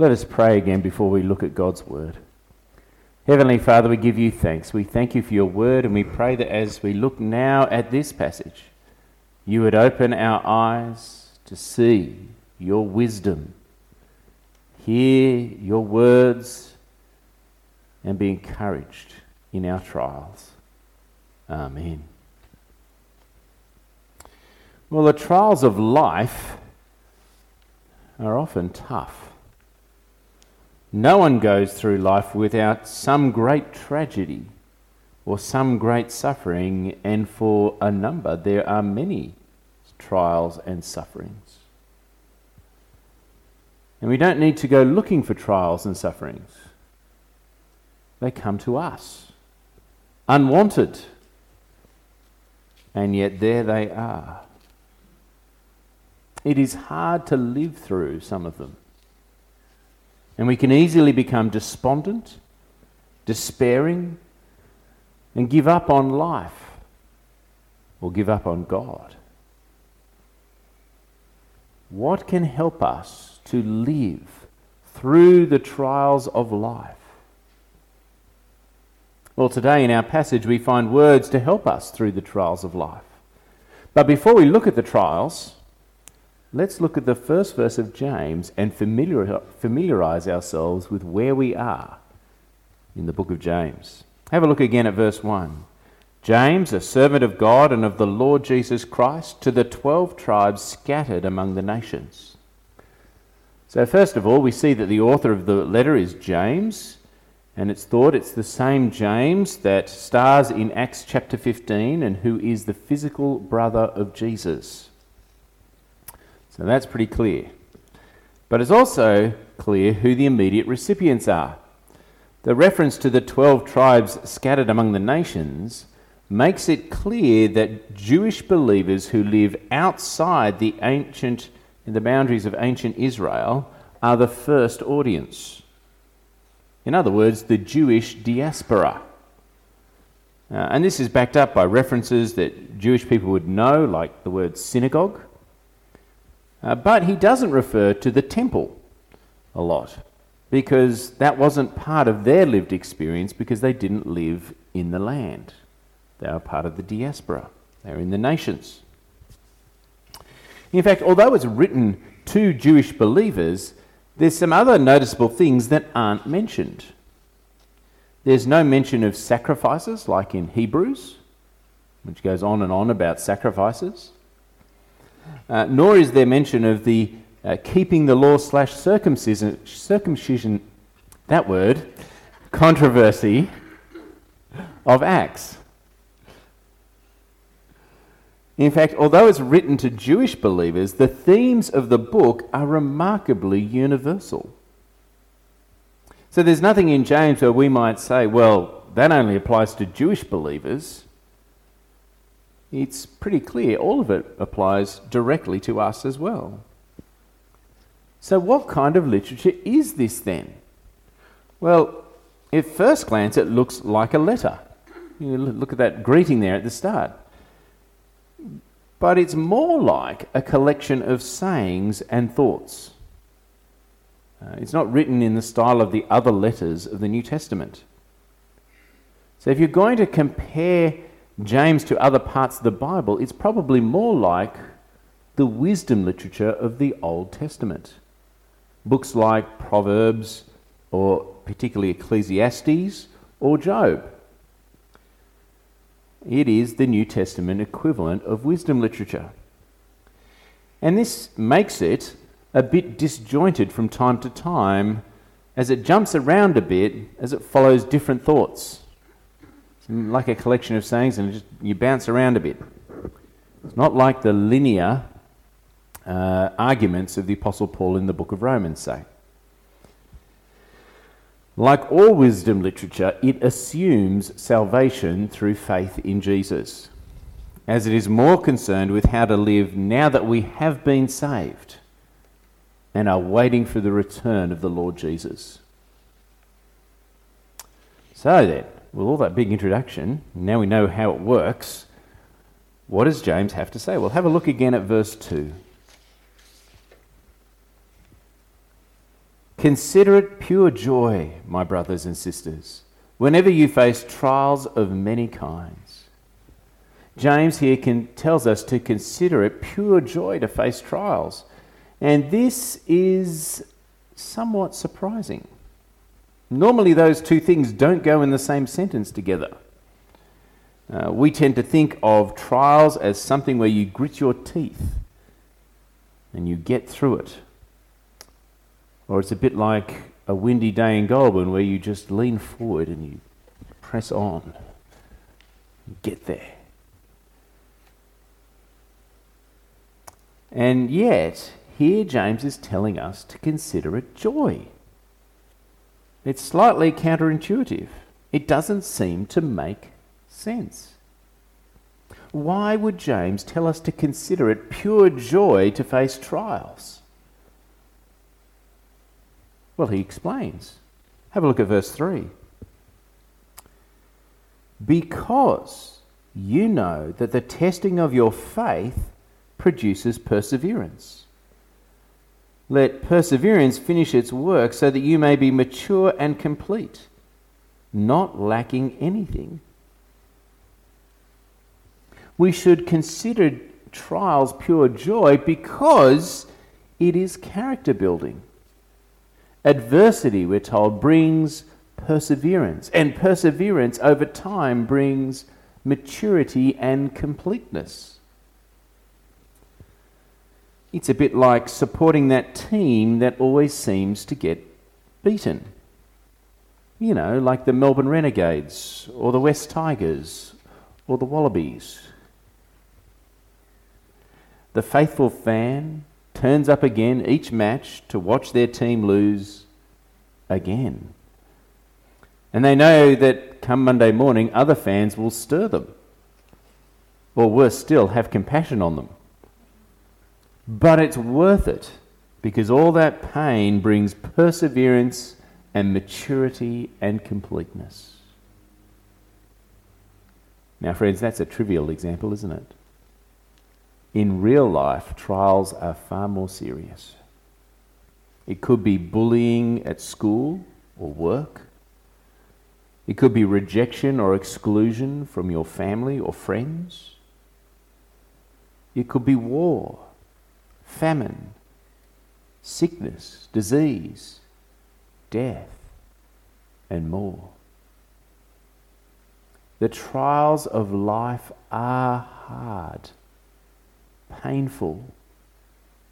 Let us pray again before we look at God's word. Heavenly Father, we give you thanks. We thank you for your word, and we pray that as we look now at this passage, you would open our eyes to see your wisdom, hear your words, and be encouraged in our trials. Amen. Well, the trials of life are often tough. No one goes through life without some great tragedy or some great suffering, and for a number, there are many trials and sufferings. And we don't need to go looking for trials and sufferings, they come to us, unwanted, and yet there they are. It is hard to live through some of them. And we can easily become despondent, despairing, and give up on life or give up on God. What can help us to live through the trials of life? Well, today in our passage, we find words to help us through the trials of life. But before we look at the trials, Let's look at the first verse of James and familiar, familiarize ourselves with where we are in the book of James. Have a look again at verse 1. James, a servant of God and of the Lord Jesus Christ, to the twelve tribes scattered among the nations. So, first of all, we see that the author of the letter is James, and it's thought it's the same James that stars in Acts chapter 15 and who is the physical brother of Jesus. So that's pretty clear. But it's also clear who the immediate recipients are. The reference to the 12 tribes scattered among the nations makes it clear that Jewish believers who live outside the ancient the boundaries of ancient Israel are the first audience. In other words, the Jewish diaspora. Uh, and this is backed up by references that Jewish people would know, like the word synagogue, uh, but he doesn't refer to the temple a lot because that wasn't part of their lived experience because they didn't live in the land. They are part of the diaspora, they're in the nations. In fact, although it's written to Jewish believers, there's some other noticeable things that aren't mentioned. There's no mention of sacrifices like in Hebrews, which goes on and on about sacrifices. Uh, nor is there mention of the uh, keeping the law slash circumcision, circumcision, that word, controversy of Acts. In fact, although it's written to Jewish believers, the themes of the book are remarkably universal. So there's nothing in James where we might say, well, that only applies to Jewish believers it's pretty clear all of it applies directly to us as well. So, what kind of literature is this then? Well, at first glance, it looks like a letter. You look at that greeting there at the start. But it's more like a collection of sayings and thoughts. Uh, it's not written in the style of the other letters of the New Testament. So, if you're going to compare James to other parts of the Bible, it's probably more like the wisdom literature of the Old Testament. Books like Proverbs, or particularly Ecclesiastes, or Job. It is the New Testament equivalent of wisdom literature. And this makes it a bit disjointed from time to time as it jumps around a bit as it follows different thoughts like a collection of sayings and just, you bounce around a bit. It's not like the linear uh, arguments of the Apostle Paul in the book of Romans say. Like all wisdom literature, it assumes salvation through faith in Jesus, as it is more concerned with how to live now that we have been saved and are waiting for the return of the Lord Jesus. So then, with all that big introduction, now we know how it works, what does James have to say? Well, have a look again at verse 2. Consider it pure joy, my brothers and sisters, whenever you face trials of many kinds. James here can, tells us to consider it pure joy to face trials. And this is somewhat surprising. Normally, those two things don't go in the same sentence together. Uh, we tend to think of trials as something where you grit your teeth and you get through it. Or it's a bit like a windy day in Goulburn where you just lean forward and you press on. Get there. And yet, here James is telling us to consider it joy. It's slightly counterintuitive. It doesn't seem to make sense. Why would James tell us to consider it pure joy to face trials? Well, he explains. Have a look at verse 3. Because you know that the testing of your faith produces perseverance. Let perseverance finish its work so that you may be mature and complete, not lacking anything. We should consider trials pure joy because it is character building. Adversity, we're told, brings perseverance, and perseverance over time brings maturity and completeness. It's a bit like supporting that team that always seems to get beaten. You know, like the Melbourne Renegades, or the West Tigers, or the Wallabies. The faithful fan turns up again each match to watch their team lose again. And they know that come Monday morning, other fans will stir them. Or worse still, have compassion on them. But it's worth it because all that pain brings perseverance and maturity and completeness. Now, friends, that's a trivial example, isn't it? In real life, trials are far more serious. It could be bullying at school or work. It could be rejection or exclusion from your family or friends. It could be war famine, sickness, disease, death, and more. The trials of life are hard, painful,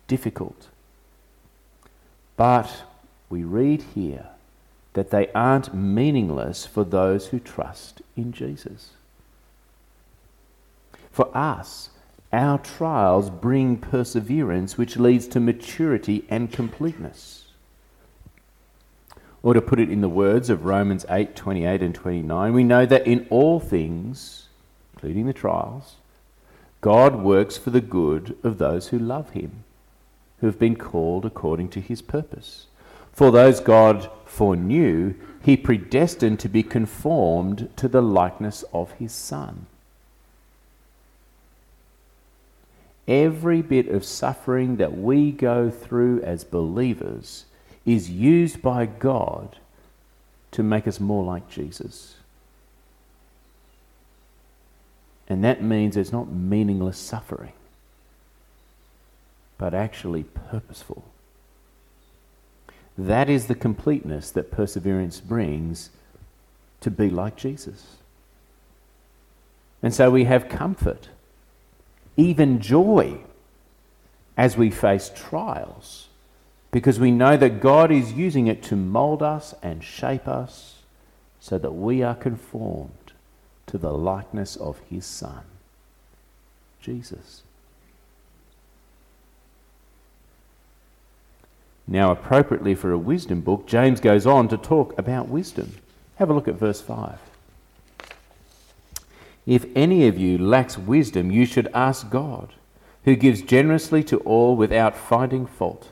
difficult. But we read here that they aren't meaningless for those who trust in Jesus. For us, our trials bring perseverance, which leads to maturity and completeness. Or to put it in the words of Romans 8 28 and 29, we know that in all things, including the trials, God works for the good of those who love him, who have been called according to his purpose. For those God foreknew, he predestined to be conformed to the likeness of his Son every bit of suffering that we go through as believers is used by God to make us more like Jesus. And that means it's not meaningless suffering, but actually purposeful. That is the completeness that perseverance brings to be like Jesus. And so we have comfort even joy as we face trials, because we know that God is using it to mold us and shape us so that we are conformed to the likeness of His Son, Jesus. Now, appropriately for a wisdom book, James goes on to talk about wisdom. Have a look at verse 5. If any of you lacks wisdom, you should ask God, who gives generously to all without finding fault,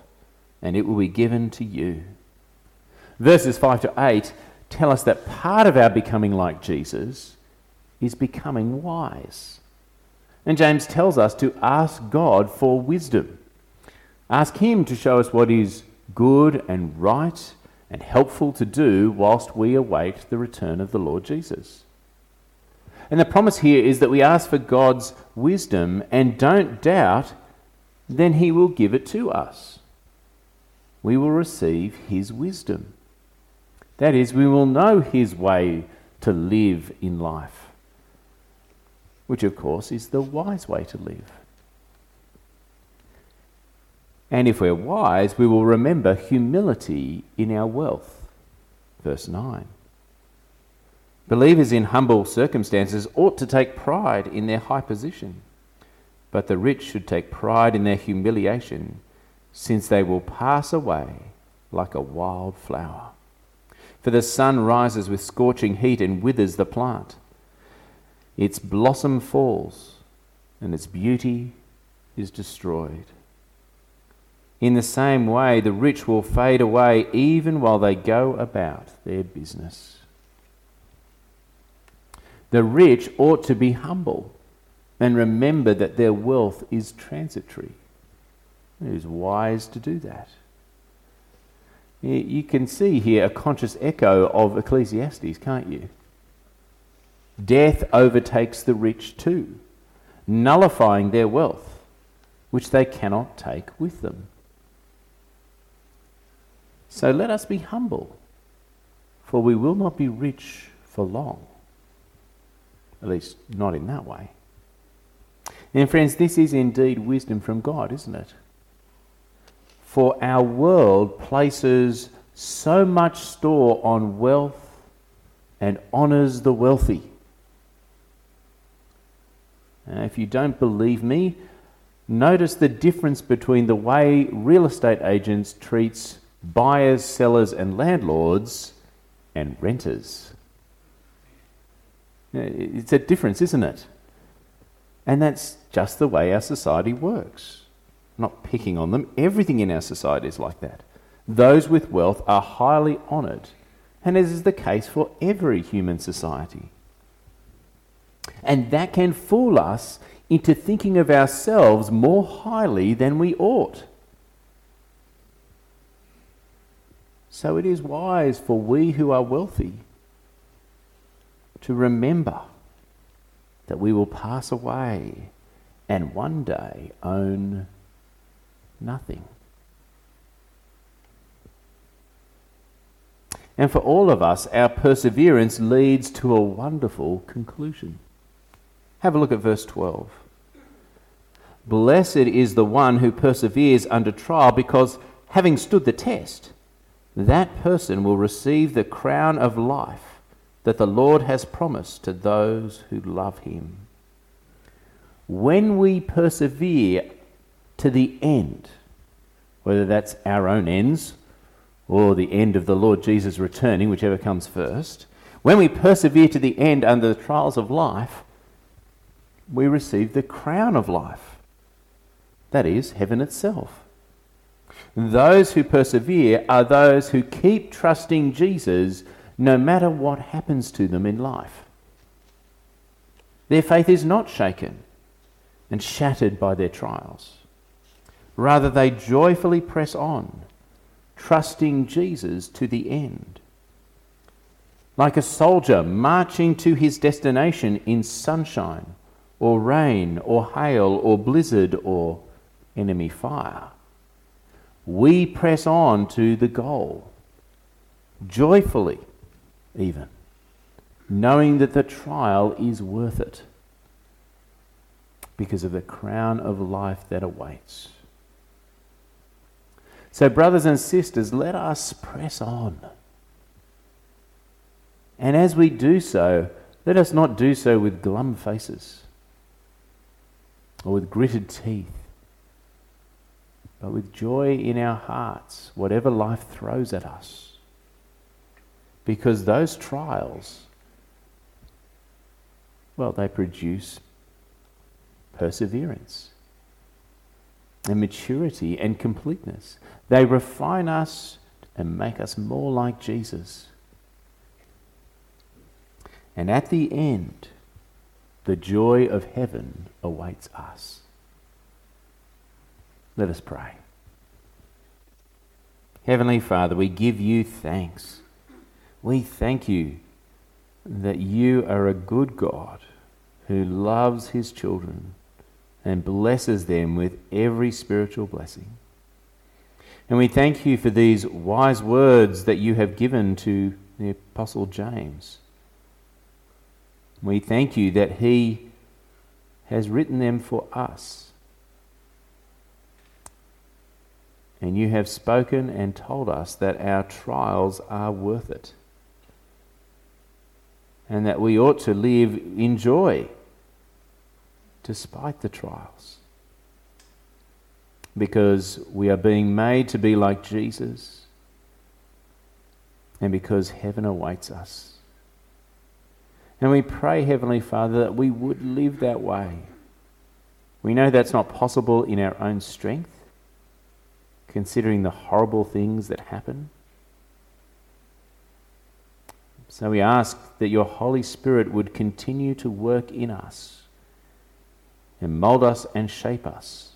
and it will be given to you. Verses 5 to 8 tell us that part of our becoming like Jesus is becoming wise. And James tells us to ask God for wisdom. Ask Him to show us what is good and right and helpful to do whilst we await the return of the Lord Jesus. And the promise here is that we ask for God's wisdom and don't doubt, then He will give it to us. We will receive His wisdom. That is, we will know His way to live in life, which of course is the wise way to live. And if we're wise, we will remember humility in our wealth. Verse 9. Believers in humble circumstances ought to take pride in their high position, but the rich should take pride in their humiliation, since they will pass away like a wild flower. For the sun rises with scorching heat and withers the plant. Its blossom falls, and its beauty is destroyed. In the same way, the rich will fade away even while they go about their business. The rich ought to be humble and remember that their wealth is transitory. It is wise to do that. You can see here a conscious echo of Ecclesiastes, can't you? Death overtakes the rich too, nullifying their wealth, which they cannot take with them. So let us be humble, for we will not be rich for long. At least, not in that way. And, friends, this is indeed wisdom from God, isn't it? For our world places so much store on wealth and honours the wealthy. Now, if you don't believe me, notice the difference between the way real estate agents treats buyers, sellers, and landlords, and renters. Uh, it's a difference, isn't it? And that's just the way our society works. I'm not picking on them. Everything in our society is like that. Those with wealth are highly honoured, and as is the case for every human society. And that can fool us into thinking of ourselves more highly than we ought. So it is wise for we who are wealthy to remember that we will pass away and one day own nothing. And for all of us, our perseverance leads to a wonderful conclusion. Have a look at verse 12. Blessed is the one who perseveres under trial, because having stood the test, that person will receive the crown of life that the Lord has promised to those who love him. When we persevere to the end, whether that's our own ends or the end of the Lord Jesus returning, whichever comes first, when we persevere to the end under the trials of life, we receive the crown of life. That is, heaven itself. Those who persevere are those who keep trusting Jesus no matter what happens to them in life. Their faith is not shaken and shattered by their trials. Rather, they joyfully press on, trusting Jesus to the end. Like a soldier marching to his destination in sunshine, or rain, or hail, or blizzard, or enemy fire we press on to the goal, joyfully, even, knowing that the trial is worth it because of the crown of life that awaits. So, brothers and sisters, let us press on. And as we do so, let us not do so with glum faces or with gritted teeth but with joy in our hearts, whatever life throws at us. Because those trials, well, they produce perseverance and maturity and completeness. They refine us and make us more like Jesus. And at the end, the joy of heaven awaits us. Let us pray. Heavenly Father, we give you thanks. We thank you that you are a good God who loves his children and blesses them with every spiritual blessing. And we thank you for these wise words that you have given to the Apostle James. We thank you that he has written them for us. And you have spoken and told us that our trials are worth it. And that we ought to live in joy despite the trials. Because we are being made to be like Jesus. And because heaven awaits us. And we pray, Heavenly Father, that we would live that way. We know that's not possible in our own strength, considering the horrible things that happen. So we ask that your Holy Spirit would continue to work in us and mold us and shape us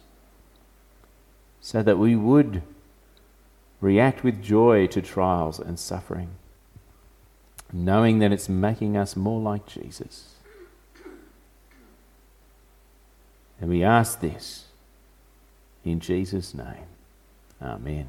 so that we would react with joy to trials and suffering knowing that it's making us more like Jesus. And we ask this in Jesus' name. Amen.